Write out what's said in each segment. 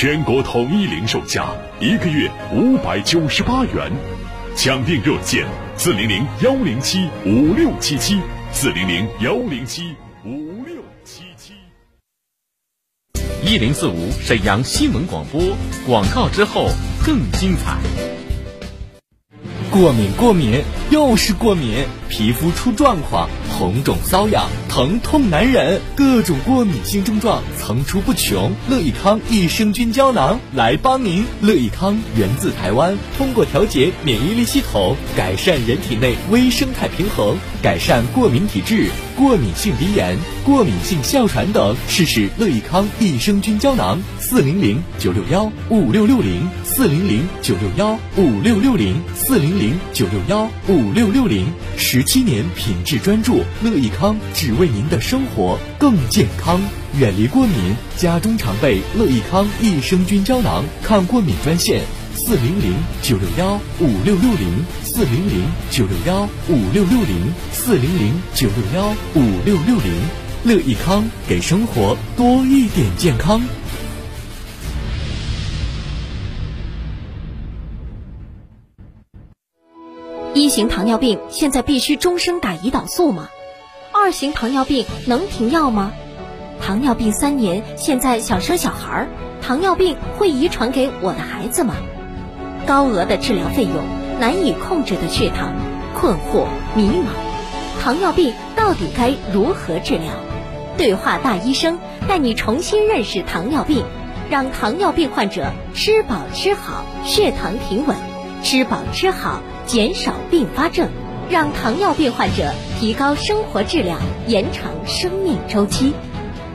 全国统一零售价，一个月五百九十八元。抢订热线：四零零幺零七五六七七，四零零幺零七五六七七。一零四五沈阳新闻广播广告之后更精彩。过敏，过敏，又是过敏，皮肤出状况，红肿瘙痒，疼痛难忍，各种过敏性症状层出不穷。乐益康益生菌胶囊来帮您。乐益康源自台湾，通过调节免疫力系统，改善人体内微生态平衡，改善过敏体质、过敏性鼻炎、过敏性哮喘等。试试乐益康益生菌胶囊，四零零九六幺五六六零，四零零九六幺五六六零，四零零九六幺五六六零。十七年品质专注，乐益康只为您的生活更健康，远离过敏，家中常备乐益康益生菌胶囊，抗过敏专线四零零九六幺五六六零，四零零九六幺五六六零，四零零九六幺五六六零。乐益康给生活多一点健康。一型糖尿病现在必须终生打胰岛素吗？二型糖尿病能停药吗？糖尿病三年，现在想生小孩儿，糖尿病会遗传给我的孩子吗？高额的治疗费用，难以控制的血糖，困惑迷茫，糖尿病到底该如何治疗？对话大医生带你重新认识糖尿病，让糖尿病患者吃饱吃好，血糖平稳；吃饱吃好。减少并发症，让糖尿病患者提高生活质量，延长生命周期。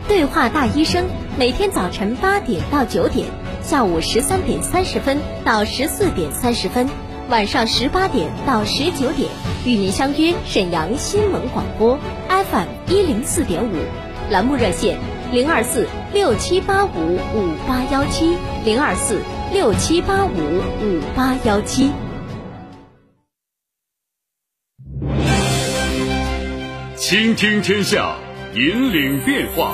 对话大医生，每天早晨八点到九点，下午十三点三十分到十四点三十分，晚上十八点到十九点，与您相约沈阳新闻广播 FM 一零四点五，栏目热线零二四六七八五五八幺七零二四六七八五五八幺七。倾听天下，引领变化。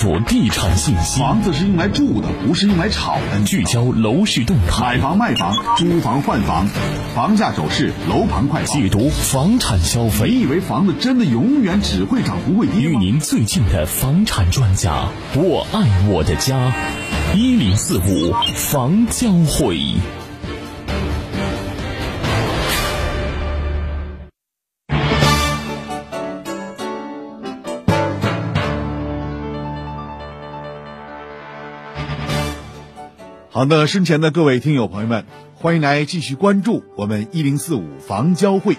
注地产信息，房子是用来住的，不是用来炒的。聚焦楼市动态，买房卖房、租房换房，房价走势、楼盘快报，解读房产消费。你以为房子真的永远只会涨不会跌与您最近的房产专家，我爱我的家，一零四五房交会。好的，身前的各位听友朋友们，欢迎来继续关注我们一零四五房交会。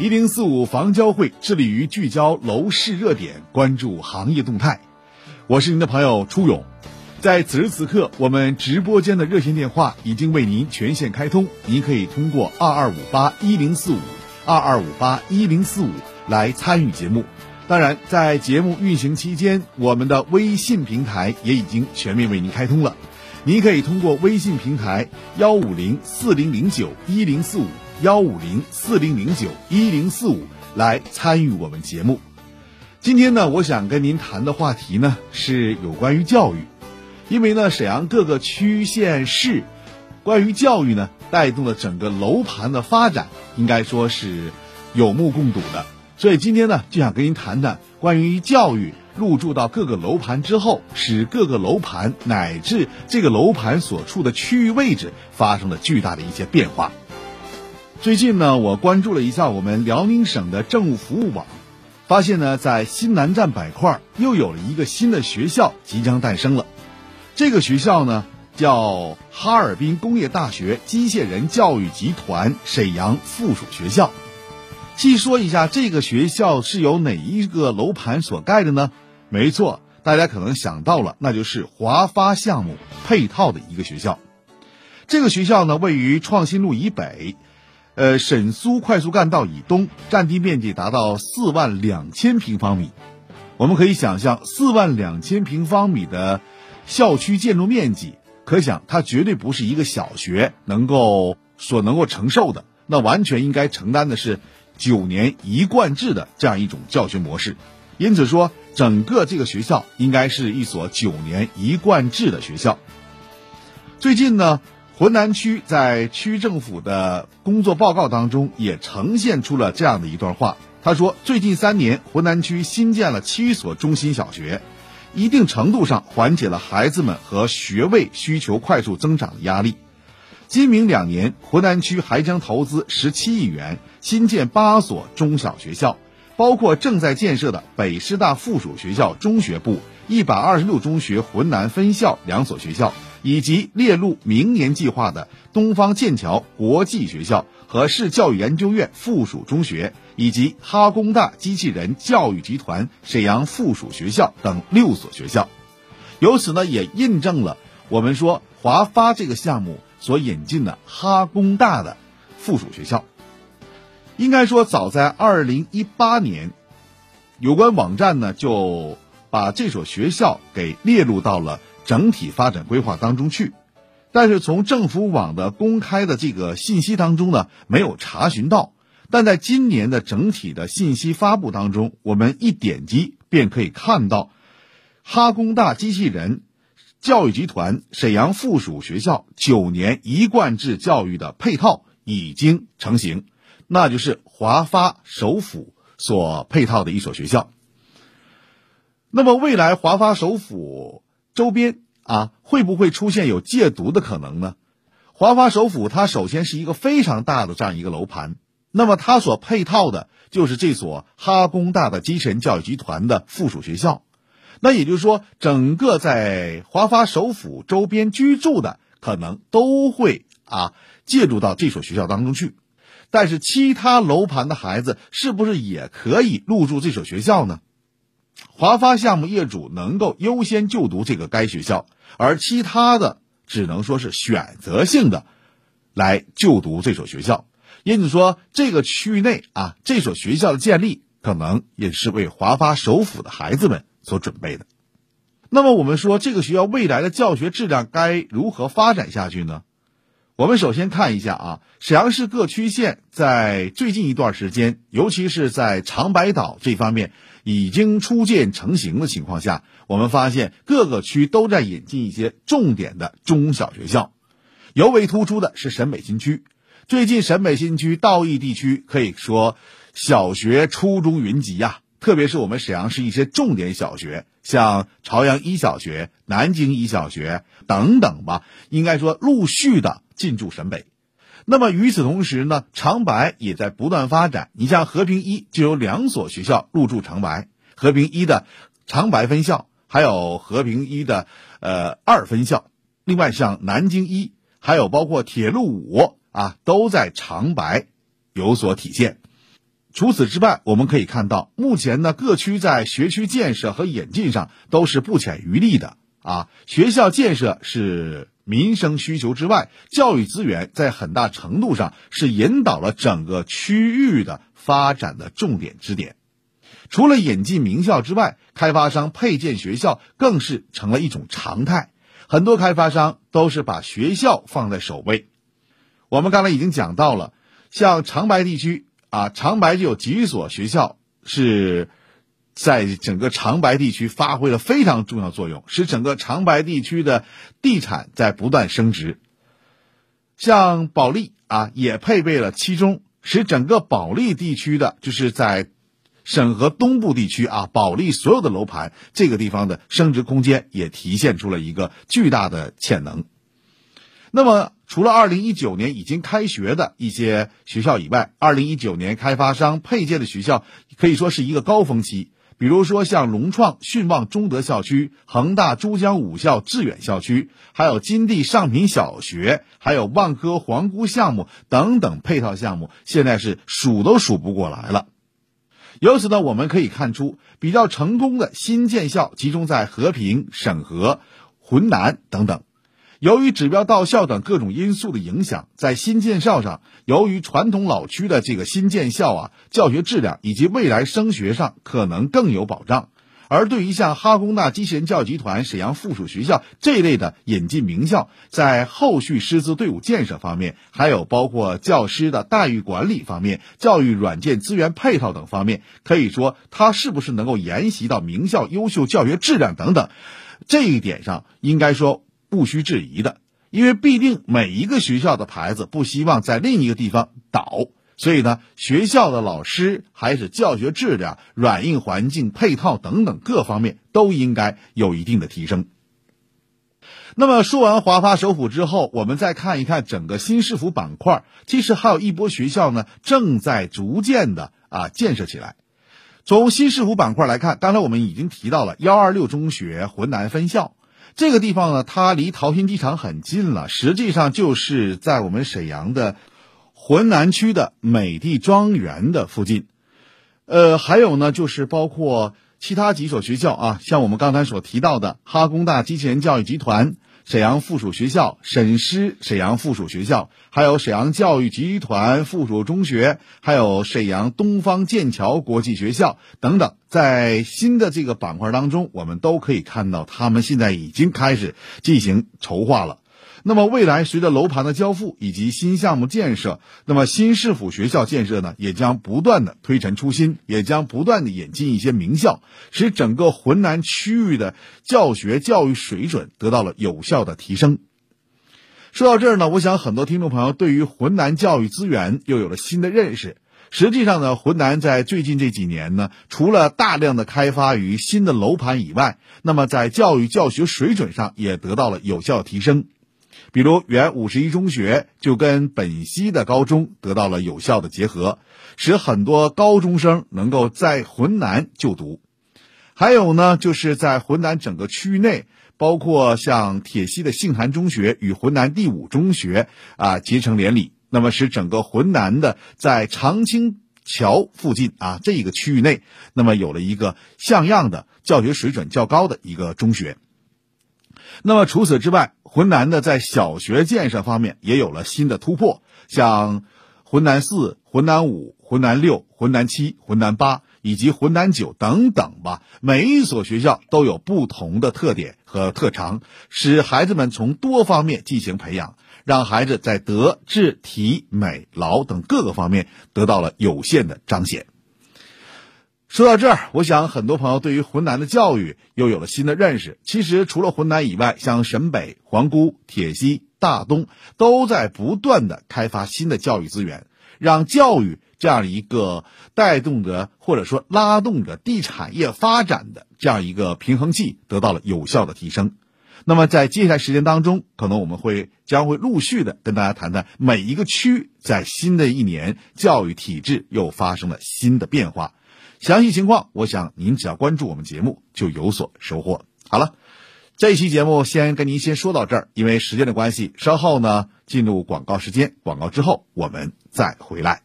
一零四五房交会致力于聚焦楼市热点，关注行业动态。我是您的朋友初勇，在此时此刻，我们直播间的热线电话已经为您全线开通，您可以通过二二五八一零四五二二五八一零四五来参与节目。当然，在节目运行期间，我们的微信平台也已经全面为您开通了。您可以通过微信平台幺五零四零零九一零四五幺五零四零零九一零四五来参与我们节目。今天呢，我想跟您谈的话题呢是有关于教育，因为呢，沈阳各个区县市关于教育呢带动了整个楼盘的发展，应该说是有目共睹的。所以今天呢，就想跟您谈谈关于教育。入驻到各个楼盘之后，使各个楼盘乃至这个楼盘所处的区域位置发生了巨大的一些变化。最近呢，我关注了一下我们辽宁省的政务服务网，发现呢，在新南站板块又有了一个新的学校即将诞生了。这个学校呢，叫哈尔滨工业大学机械人教育集团沈阳附属学校。细说一下，这个学校是由哪一个楼盘所盖的呢？没错，大家可能想到了，那就是华发项目配套的一个学校。这个学校呢，位于创新路以北，呃，沈苏快速干道以东，占地面积达到四万两千平方米。我们可以想象，四万两千平方米的校区建筑面积，可想它绝对不是一个小学能够所能够承受的。那完全应该承担的是九年一贯制的这样一种教学模式。因此说，整个这个学校应该是一所九年一贯制的学校。最近呢，浑南区在区政府的工作报告当中也呈现出了这样的一段话。他说，最近三年，浑南区新建了七所中心小学，一定程度上缓解了孩子们和学位需求快速增长的压力。今明两年，浑南区还将投资十七亿元新建八所中小学校。包括正在建设的北师大附属学校中学部、一百二十六中学浑南分校两所学校，以及列入明年计划的东方剑桥国际学校和市教育研究院附属中学，以及哈工大机器人教育集团沈阳附属学校等六所学校。由此呢，也印证了我们说华发这个项目所引进的哈工大的附属学校。应该说，早在二零一八年，有关网站呢就把这所学校给列入到了整体发展规划当中去。但是从政府网的公开的这个信息当中呢，没有查询到。但在今年的整体的信息发布当中，我们一点击便可以看到，哈工大机器人教育集团沈阳附属学校九年一贯制教育的配套已经成型。那就是华发首府所配套的一所学校。那么未来华发首府周边啊，会不会出现有戒毒的可能呢？华发首府它首先是一个非常大的这样一个楼盘，那么它所配套的就是这所哈工大的机器人教育集团的附属学校。那也就是说，整个在华发首府周边居住的可能都会啊介入到这所学校当中去。但是其他楼盘的孩子是不是也可以入住这所学校呢？华发项目业主能够优先就读这个该学校，而其他的只能说是选择性的来就读这所学校。因此说，这个区域内啊，这所学校的建立可能也是为华发首府的孩子们所准备的。那么我们说，这个学校未来的教学质量该如何发展下去呢？我们首先看一下啊，沈阳市各区县在最近一段时间，尤其是在长白岛这方面已经初见成型的情况下，我们发现各个区都在引进一些重点的中小学校，尤为突出的是沈北新区。最近沈北新区道义地区可以说小学、初中云集呀，特别是我们沈阳市一些重点小学，像朝阳一小学、南京一小学等等吧，应该说陆续的。进驻沈北，那么与此同时呢，长白也在不断发展。你像和平一就有两所学校入驻长白，和平一的长白分校，还有和平一的呃二分校。另外像南京一，还有包括铁路五啊，都在长白有所体现。除此之外，我们可以看到，目前呢各区在学区建设和引进上都是不浅余力的啊。学校建设是。民生需求之外，教育资源在很大程度上是引导了整个区域的发展的重点支点。除了引进名校之外，开发商配建学校更是成了一种常态。很多开发商都是把学校放在首位。我们刚才已经讲到了，像长白地区啊，长白就有几所学校是。在整个长白地区发挥了非常重要作用，使整个长白地区的地产在不断升值。像保利啊，也配备了七中，使整个保利地区的就是在沈河东部地区啊，保利所有的楼盘这个地方的升值空间也体现出了一个巨大的潜能。那么，除了二零一九年已经开学的一些学校以外，二零一九年开发商配建的学校可以说是一个高峰期。比如说像融创迅旺中德校区、恒大珠江五校致远校区，还有金地上品小学，还有万科皇姑项目等等配套项目，现在是数都数不过来了。由此呢，我们可以看出，比较成功的新建校集中在和平、沈河、浑南等等。由于指标到校等各种因素的影响，在新建校上，由于传统老区的这个新建校啊，教学质量以及未来升学上可能更有保障。而对于像哈工大机器人教育集团、沈阳附属学校这一类的引进名校，在后续师资队伍建设方面，还有包括教师的待遇管理方面、教育软件资源配套等方面，可以说它是不是能够沿袭到名校优秀教学质量等等，这一点上应该说。不需质疑的，因为必定每一个学校的牌子不希望在另一个地方倒，所以呢，学校的老师还是教学质量、软硬环境配套等等各方面都应该有一定的提升。那么说完华发首府之后，我们再看一看整个新市府板块，其实还有一波学校呢正在逐渐的啊建设起来。从新市府板块来看，刚才我们已经提到了幺二六中学浑南分校。这个地方呢，它离桃心机场很近了，实际上就是在我们沈阳的浑南区的美的庄园的附近。呃，还有呢，就是包括其他几所学校啊，像我们刚才所提到的哈工大机器人教育集团。沈阳附属学校、沈师沈阳附属学校，还有沈阳教育集团附属中学，还有沈阳东方剑桥国际学校等等，在新的这个板块当中，我们都可以看到，他们现在已经开始进行筹划了。那么未来随着楼盘的交付以及新项目建设，那么新市府学校建设呢，也将不断的推陈出新，也将不断的引进一些名校，使整个浑南区域的教学教育水准得到了有效的提升。说到这儿呢，我想很多听众朋友对于浑南教育资源又有了新的认识。实际上呢，浑南在最近这几年呢，除了大量的开发于新的楼盘以外，那么在教育教学水准上也得到了有效提升。比如原五十一中学就跟本溪的高中得到了有效的结合，使很多高中生能够在浑南就读。还有呢，就是在浑南整个区域内，包括像铁西的杏坛中学与浑南第五中学啊结成连理，那么使整个浑南的在长青桥附近啊这一个区域内，那么有了一个像样的教学水准较高的一个中学。那么除此之外，浑南的在小学建设方面也有了新的突破，像浑南四、浑南五、浑南六、浑南七、浑南八以及浑南九等等吧。每一所学校都有不同的特点和特长，使孩子们从多方面进行培养，让孩子在德、智、体、美、劳等各个方面得到了有限的彰显。说到这儿，我想很多朋友对于浑南的教育又有了新的认识。其实，除了浑南以外，像沈北、皇姑、铁西、大东都在不断的开发新的教育资源，让教育这样一个带动着或者说拉动着地产业发展的这样一个平衡器得到了有效的提升。那么，在接下来时间当中，可能我们会将会陆续的跟大家谈谈每一个区在新的一年教育体制又发生了新的变化。详细情况，我想您只要关注我们节目就有所收获。好了，这一期节目先跟您先说到这儿，因为时间的关系，稍后呢进入广告时间，广告之后我们再回来。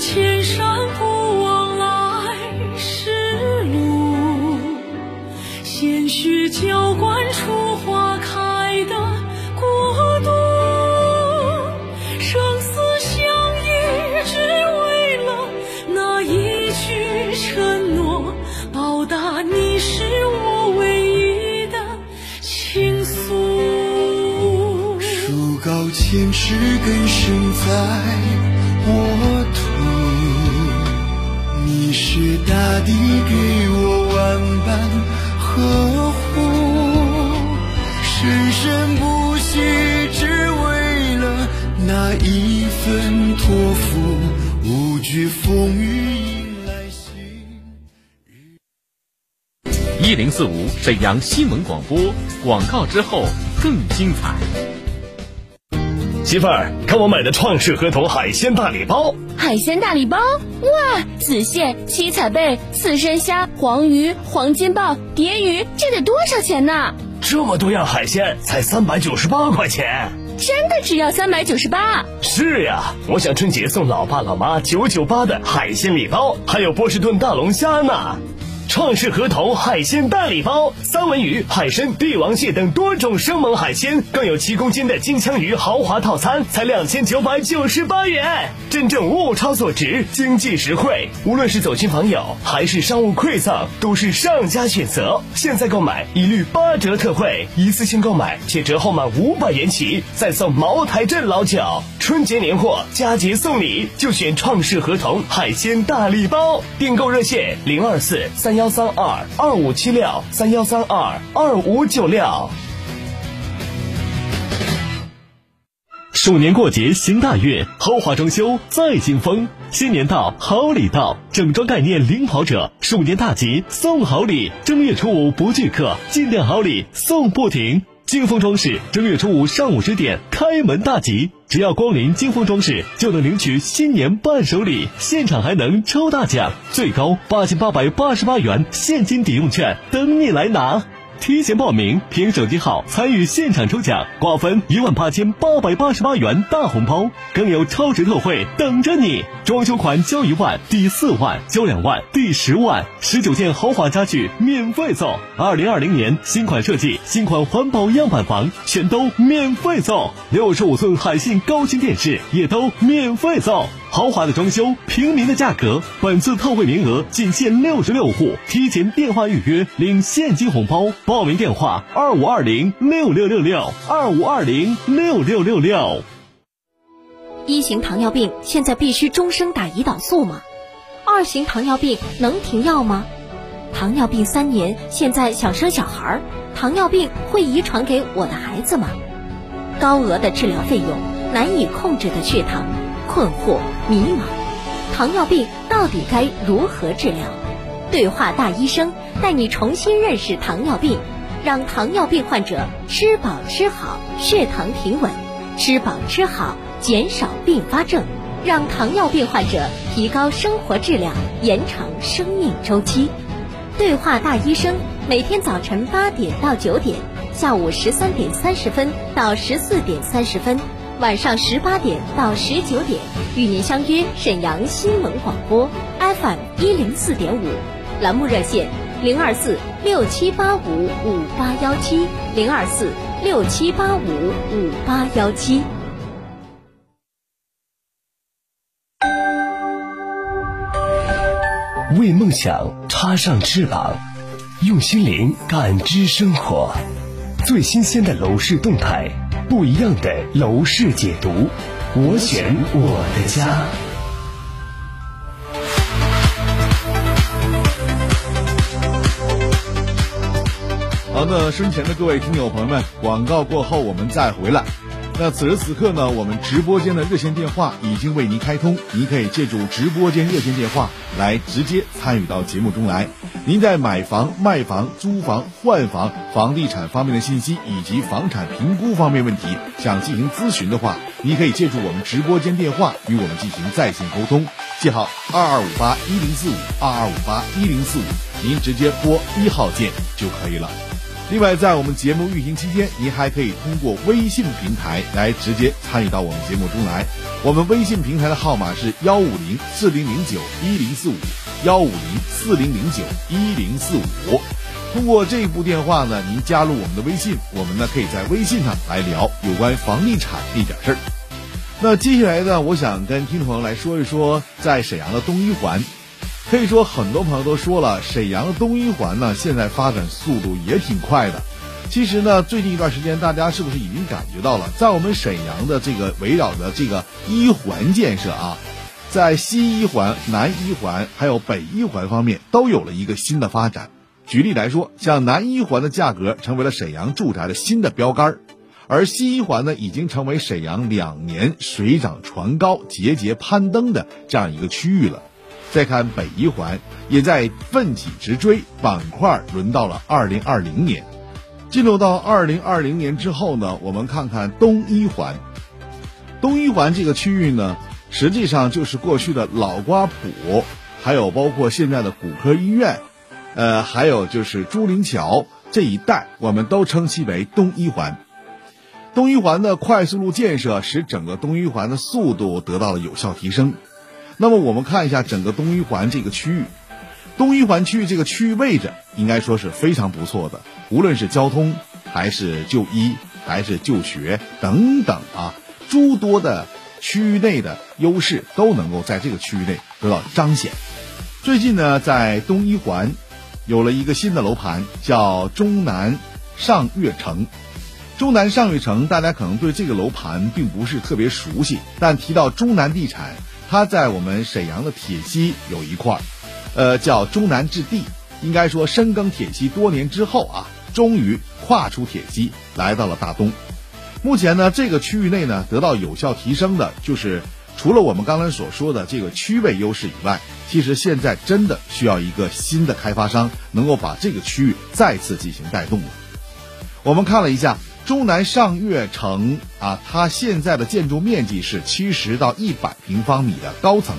千山不忘来时路鲜血浇灌出花开的国度生死相依只为了那一句承诺报答你是我唯一的倾诉。树高千尺根深在惧风雨迎来新。一零四五沈阳新闻广播广告之后更精彩。媳妇儿，看我买的创世河童海鲜大礼包。海鲜大礼包，哇！紫蟹、七彩贝、刺身虾、黄鱼、黄金鲍、蝶鱼，这得多少钱呢？这么多样海鲜，才三百九十八块钱。真的只要三百九十八？是呀，我想春节送老爸老妈九九八的海鲜礼包，还有波士顿大龙虾呢。创世合同海鲜大礼包，三文鱼、海参、帝王蟹等多种生猛海鲜，更有七公斤的金枪鱼豪华套餐，才两千九百九十八元，真正物超所值，经济实惠。无论是走亲访友还是商务馈赠，都是上佳选择。现在购买一律八折特惠，一次性购买且折后满五百元起，再送茅台镇老酒。春节年货，佳节送礼，就选创世合同海鲜大礼包。订购热线零二四三幺幺三二二五七六三幺三二二五九六。鼠年过节行大运，豪华装修再金风。新年到，好礼到，整装概念领跑者，鼠年大吉送好礼，正月初五不聚客，进店好礼送不停。金风装饰正月初五上午十点开门大吉，只要光临金风装饰就能领取新年伴手礼，现场还能抽大奖，最高八千八百八十八元现金抵用券等你来拿。提前报名，凭手机号参与现场抽奖，瓜分一万八千八百八十八元大红包，更有超值特惠等着你！装修款交一万抵四万，交两万抵十万，十九件豪华家具免费送。二零二零年新款设计、新款环保样板房全都免费送，六十五寸海信高清电视也都免费送。豪华的装修，平民的价格，本次特惠名额仅限六十六户，提前电话预约领现金红包。报名电话：二五二零六六六六二五二零六六六六。一型糖尿病现在必须终生打胰岛素吗？二型糖尿病能停药吗？糖尿病三年，现在想生小孩儿，糖尿病会遗传给我的孩子吗？高额的治疗费用，难以控制的血糖。困惑、迷茫，糖尿病到底该如何治疗？对话大医生带你重新认识糖尿病，让糖尿病患者吃饱吃好，血糖平稳；吃饱吃好，减少并发症，让糖尿病患者提高生活质量，延长生命周期。对话大医生每天早晨八点到九点，下午十三点三十分到十四点三十分。晚上十八点到十九点，与您相约沈阳新闻广播 FM 一零四点五，栏目热线零二四六七八五五八幺七零二四六七八五五八幺七。为梦想插上翅膀，用心灵感知生活，最新鲜的楼市动态。不一样的楼市解读，我选我的家。好，的身前的各位听友朋友们，广告过后我们再回来。那此时此刻呢，我们直播间的热线电话已经为您开通，您可以借助直播间热线电话来直接参与到节目中来。您在买房、卖房、租房、换房、房地产方面的信息以及房产评估方面问题，想进行咨询的话，您可以借助我们直播间电话与我们进行在线沟通，记号二二五八一零四五二二五八一零四五，您直接拨一号键就可以了。另外，在我们节目运行期间，您还可以通过微信平台来直接参与到我们节目中来。我们微信平台的号码是幺五零四零零九一零四五，幺五零四零零九一零四五。通过这一部电话呢，您加入我们的微信，我们呢可以在微信上来聊有关房地产的一点事儿。那接下来呢，我想跟听众朋友来说一说，在沈阳的东一环。可以说，很多朋友都说了，沈阳东一环呢，现在发展速度也挺快的。其实呢，最近一段时间，大家是不是已经感觉到了，在我们沈阳的这个围绕着这个一环建设啊，在西一环、南一环还有北一环方面都有了一个新的发展。举例来说，像南一环的价格成为了沈阳住宅的新的标杆，而西一环呢，已经成为沈阳两年水涨船高、节节攀登的这样一个区域了。再看北一环，也在奋起直追，板块轮到了二零二零年。进入到二零二零年之后呢，我们看看东一环。东一环这个区域呢，实际上就是过去的老瓜埔，还有包括现在的骨科医院，呃，还有就是朱林桥这一带，我们都称其为东一环。东一环的快速路建设使整个东一环的速度得到了有效提升。那么我们看一下整个东一环这个区域。东一环区域这个区域位置应该说是非常不错的，无论是交通，还是就医，还是就学等等啊，诸多的区域内的优势都能够在这个区域内得到彰显。最近呢，在东一环有了一个新的楼盘，叫中南上悦城。中南上悦城，大家可能对这个楼盘并不是特别熟悉，但提到中南地产，它在我们沈阳的铁西有一块儿。呃，叫中南置地，应该说深耕铁西多年之后啊，终于跨出铁西来到了大东。目前呢，这个区域内呢得到有效提升的，就是除了我们刚才所说的这个区位优势以外，其实现在真的需要一个新的开发商能够把这个区域再次进行带动了。我们看了一下中南上悦城啊，它现在的建筑面积是七十到一百平方米的高层。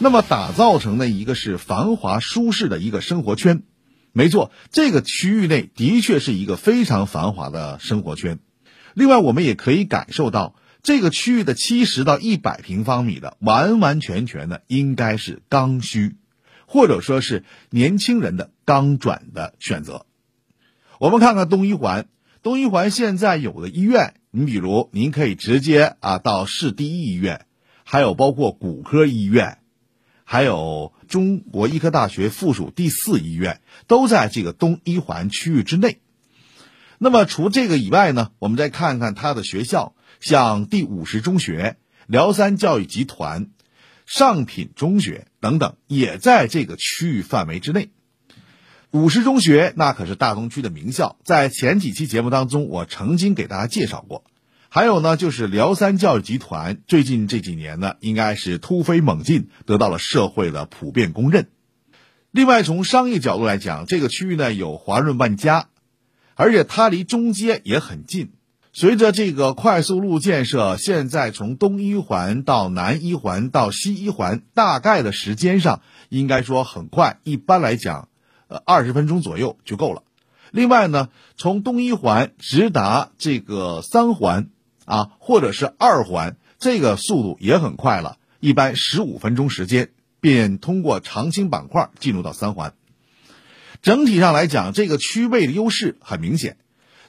那么打造成的一个是繁华舒适的一个生活圈，没错，这个区域内的确是一个非常繁华的生活圈。另外，我们也可以感受到这个区域的七十到一百平方米的完完全全的应该是刚需，或者说是年轻人的刚转的选择。我们看看东一环，东一环现在有的医院，你比如您可以直接啊到市第一医院，还有包括骨科医院。还有中国医科大学附属第四医院都在这个东一环区域之内。那么除这个以外呢，我们再看看它的学校，像第五十中学、辽三教育集团、上品中学等等，也在这个区域范围之内。五十中学那可是大东区的名校，在前几期节目当中，我曾经给大家介绍过。还有呢，就是辽三教育集团最近这几年呢，应该是突飞猛进，得到了社会的普遍公认。另外，从商业角度来讲，这个区域呢有华润万家，而且它离中街也很近。随着这个快速路建设，现在从东一环到南一环到西一环，大概的时间上应该说很快，一般来讲，呃，二十分钟左右就够了。另外呢，从东一环直达这个三环。啊，或者是二环，这个速度也很快了，一般十五分钟时间便通过长青板块进入到三环。整体上来讲，这个区位的优势很明显。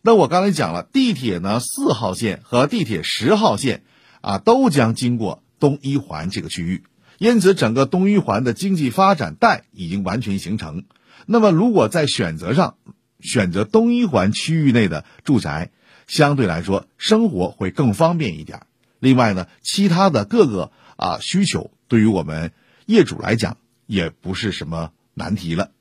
那我刚才讲了，地铁呢四号线和地铁十号线啊都将经过东一环这个区域，因此整个东一环的经济发展带已经完全形成。那么如果在选择上选择东一环区域内的住宅，相对来说，生活会更方便一点。另外呢，其他的各个啊需求，对于我们业主来讲，也不是什么难题了。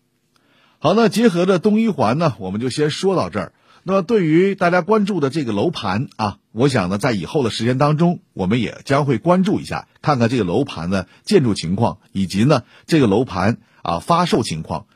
好，那结合着东一环呢，我们就先说到这儿。那么，对于大家关注的这个楼盘啊，我想呢，在以后的时间当中，我们也将会关注一下，看看这个楼盘的建筑情况，以及呢这个楼盘啊发售情况。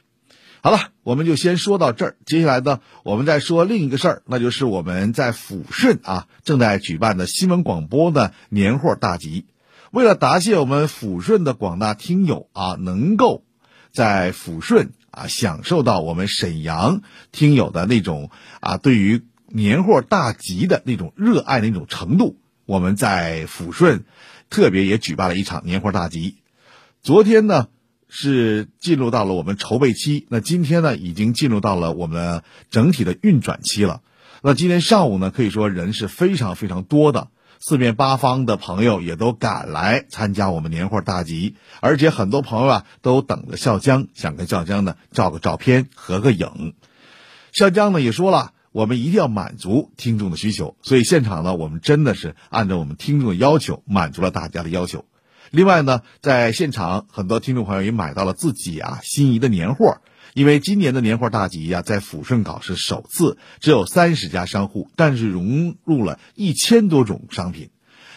好了，我们就先说到这儿。接下来呢，我们再说另一个事儿，那就是我们在抚顺啊正在举办的新闻广播的年货大集。为了答谢我们抚顺的广大听友啊，能够在抚顺啊享受到我们沈阳听友的那种啊对于年货大集的那种热爱的那种程度，我们在抚顺特别也举办了一场年货大集。昨天呢。是进入到了我们筹备期，那今天呢，已经进入到了我们整体的运转期了。那今天上午呢，可以说人是非常非常多的，四面八方的朋友也都赶来参加我们年货大集，而且很多朋友啊都等着笑江，想跟笑江呢照个照片、合个影。笑江呢也说了，我们一定要满足听众的需求，所以现场呢，我们真的是按照我们听众的要求，满足了大家的要求。另外呢，在现场很多听众朋友也买到了自己啊心仪的年货，因为今年的年货大集呀，在抚顺搞是首次，只有三十家商户，但是融入了一千多种商品。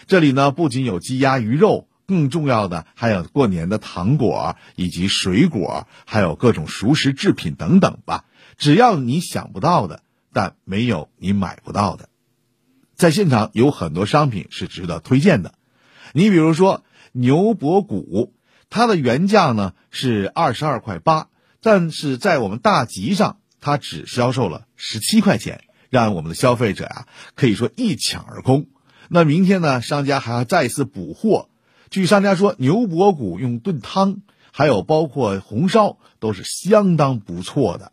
这里呢，不仅有鸡鸭鱼肉，更重要的还有过年的糖果以及水果，还有各种熟食制品等等吧。只要你想不到的，但没有你买不到的。在现场有很多商品是值得推荐的，你比如说牛脖骨，它的原价呢是二十二块八，但是在我们大集上，它只销售了十七块钱，让我们的消费者呀可以说一抢而空。那明天呢，商家还要再次补货。据商家说，牛脖骨用炖汤，还有包括红烧，都是相当不错的。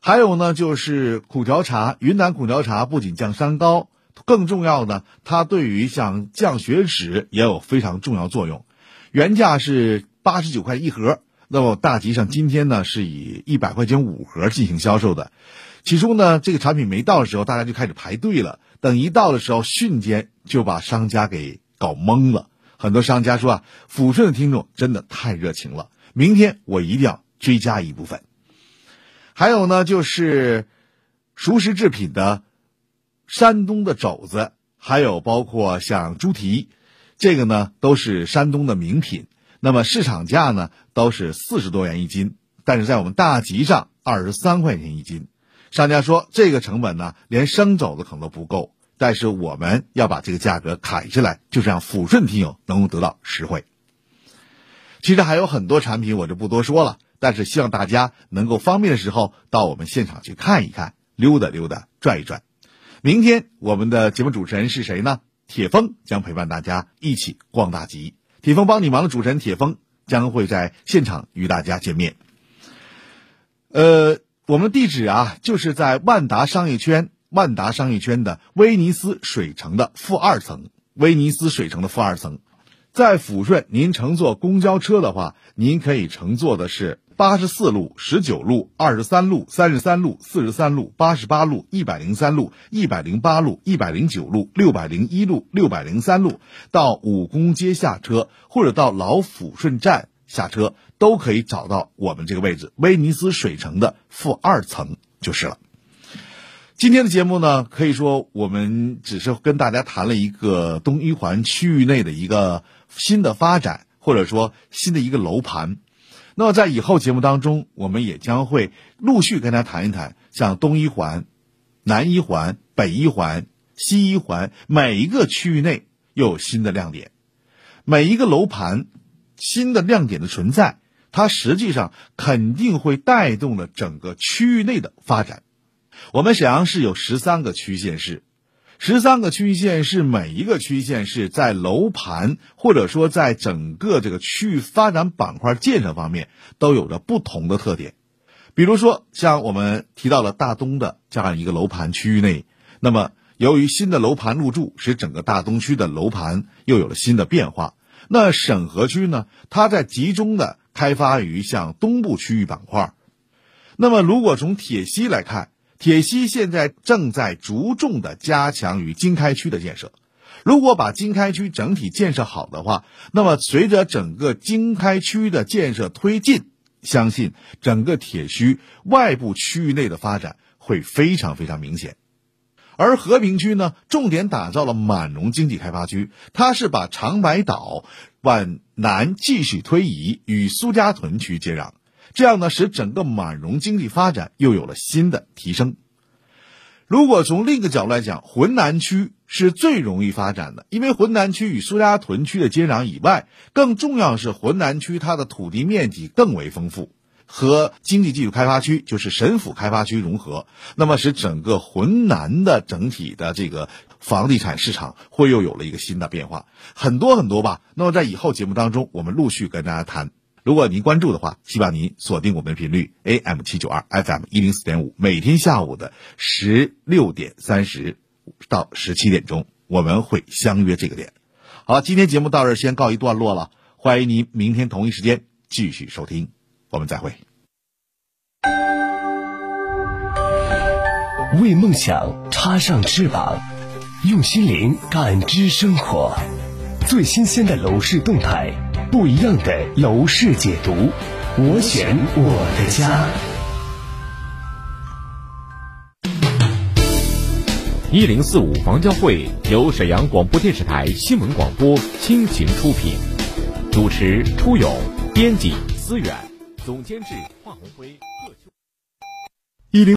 还有呢，就是苦荞茶，云南苦荞茶不仅降三高，更重要的，它对于像降血脂也有非常重要作用。原价是八十九块一盒，那么大集上今天呢是以一百块钱五盒进行销售的。起初呢，这个产品没到的时候，大家就开始排队了。等一到的时候，瞬间就把商家给搞懵了。很多商家说啊，抚顺的听众真的太热情了，明天我一定要追加一部分。还有呢，就是熟食制品的山东的肘子，还有包括像猪蹄，这个呢都是山东的名品。那么市场价呢都是四十多元一斤，但是在我们大集上二十三块钱一斤。商家说这个成本呢连生肘子可能都不够，但是我们要把这个价格砍下来，就是让抚顺听友能够得到实惠。其实还有很多产品，我就不多说了。但是希望大家能够方便的时候到我们现场去看一看，溜达溜达，转一转。明天我们的节目主持人是谁呢？铁峰将陪伴大家一起逛大集。铁峰帮你忙的主持人铁峰将会在现场与大家见面。呃，我们的地址啊，就是在万达商业圈，万达商业圈的威尼斯水城的负二层，威尼斯水城的负二层。在抚顺，您乘坐公交车的话，您可以乘坐的是。八十四路、十九路、二十三路、三十三路、四十三路、八十八路、一百零三路、一百零八路、一百零九路、六百零一路、六百零三路，到武功街下车，或者到老抚顺站下车，都可以找到我们这个位置——威尼斯水城的负二层就是了。今天的节目呢，可以说我们只是跟大家谈了一个东一环区域内的一个新的发展，或者说新的一个楼盘。那么在以后节目当中，我们也将会陆续跟大家谈一谈，像东一环、南一环、北一环、西一环每一个区域内又有新的亮点，每一个楼盘新的亮点的存在，它实际上肯定会带动了整个区域内的发展。我们沈阳市有十三个区县市。十三个区县市，每一个区县市在楼盘或者说在整个这个区域发展板块建设方面，都有着不同的特点。比如说，像我们提到了大东的这样一个楼盘区域内，那么由于新的楼盘入驻，使整个大东区的楼盘又有了新的变化。那沈河区呢，它在集中的开发于像东部区域板块。那么，如果从铁西来看，铁西现在正在着重的加强与经开区的建设。如果把经开区整体建设好的话，那么随着整个经开区的建设推进，相信整个铁西外部区域内的发展会非常非常明显。而和平区呢，重点打造了满容经济开发区，它是把长白岛往南继续推移，与苏家屯区接壤。这样呢，使整个满容经济发展又有了新的提升。如果从另一个角度来讲，浑南区是最容易发展的，因为浑南区与苏家屯区的接壤以外，更重要是浑南区它的土地面积更为丰富，和经济技术开发区就是沈府开发区融合，那么使整个浑南的整体的这个房地产市场会又有了一个新的变化，很多很多吧。那么在以后节目当中，我们陆续跟大家谈。如果您关注的话，希望您锁定我们的频率 AM 七九二 FM 一零四点五，每天下午的十六点三十到十七点钟，我们会相约这个点。好，今天节目到这先告一段落了，欢迎您明天同一时间继续收听，我们再会。为梦想插上翅膀，用心灵感知生活。最新鲜的楼市动态，不一样的楼市解读。我选我的家。一零四五房交会由沈阳广播电视台新闻广播倾情出品，主持初勇，编辑思远，总监制华红辉。一零。